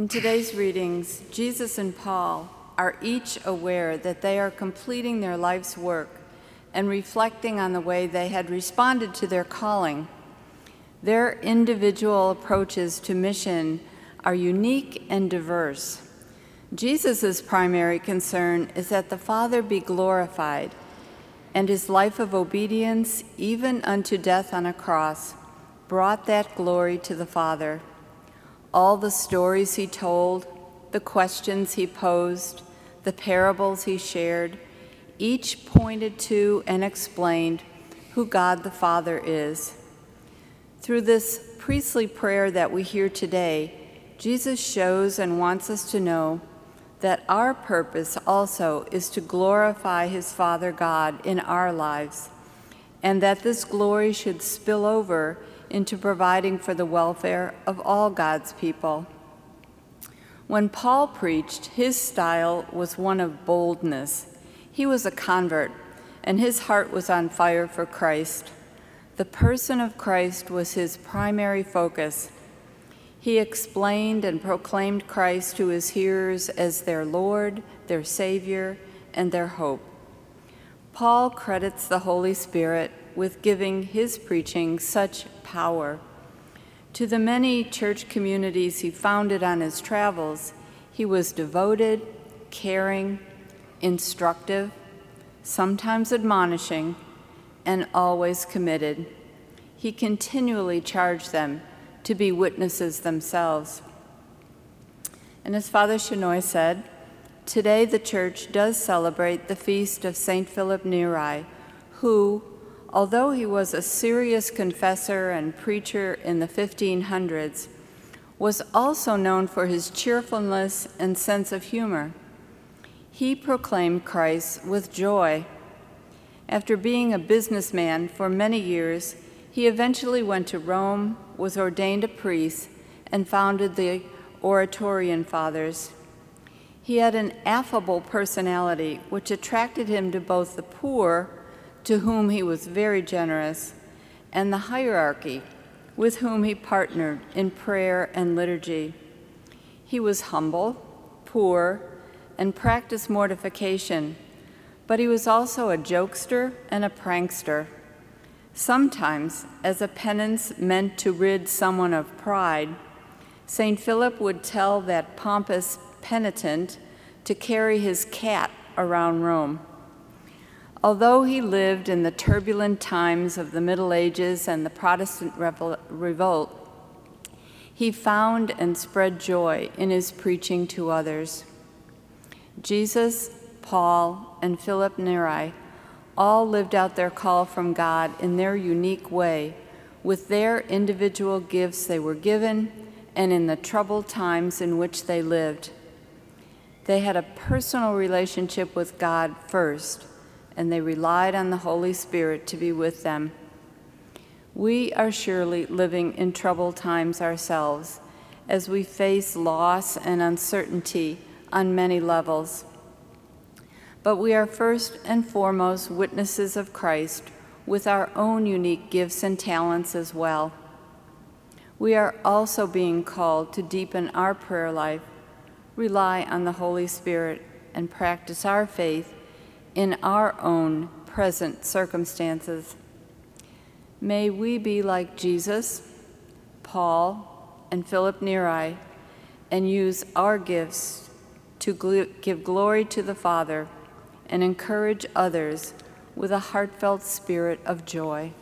In today's readings, Jesus and Paul are each aware that they are completing their life's work and reflecting on the way they had responded to their calling. Their individual approaches to mission are unique and diverse. Jesus' primary concern is that the Father be glorified, and his life of obedience, even unto death on a cross, brought that glory to the Father. All the stories he told, the questions he posed, the parables he shared, each pointed to and explained who God the Father is. Through this priestly prayer that we hear today, Jesus shows and wants us to know that our purpose also is to glorify his Father God in our lives, and that this glory should spill over into providing for the welfare of all God's people. When Paul preached, his style was one of boldness. He was a convert, and his heart was on fire for Christ. The person of Christ was his primary focus he explained and proclaimed Christ to his hearers as their Lord, their Savior, and their hope. Paul credits the Holy Spirit with giving his preaching such power. To the many church communities he founded on his travels, he was devoted, caring, instructive, sometimes admonishing, and always committed. He continually charged them to be witnesses themselves. And as Father Chenoy said, today the Church does celebrate the feast of St. Philip Neri, who, although he was a serious confessor and preacher in the 1500s, was also known for his cheerfulness and sense of humor. He proclaimed Christ with joy. After being a businessman for many years, he eventually went to Rome, was ordained a priest, and founded the Oratorian Fathers. He had an affable personality which attracted him to both the poor, to whom he was very generous, and the hierarchy, with whom he partnered in prayer and liturgy. He was humble, poor, and practiced mortification, but he was also a jokester and a prankster. Sometimes, as a penance meant to rid someone of pride, St. Philip would tell that pompous penitent to carry his cat around Rome. Although he lived in the turbulent times of the Middle Ages and the Protestant revolt, he found and spread joy in his preaching to others. Jesus, Paul, and Philip Neri all lived out their call from God in their unique way, with their individual gifts they were given and in the troubled times in which they lived. They had a personal relationship with God first, and they relied on the Holy Spirit to be with them. We are surely living in troubled times ourselves as we face loss and uncertainty on many levels but we are first and foremost witnesses of Christ with our own unique gifts and talents as well. We are also being called to deepen our prayer life, rely on the Holy Spirit, and practice our faith in our own present circumstances. May we be like Jesus, Paul, and Philip Neri, and use our gifts to give glory to the Father and encourage others with a heartfelt spirit of joy.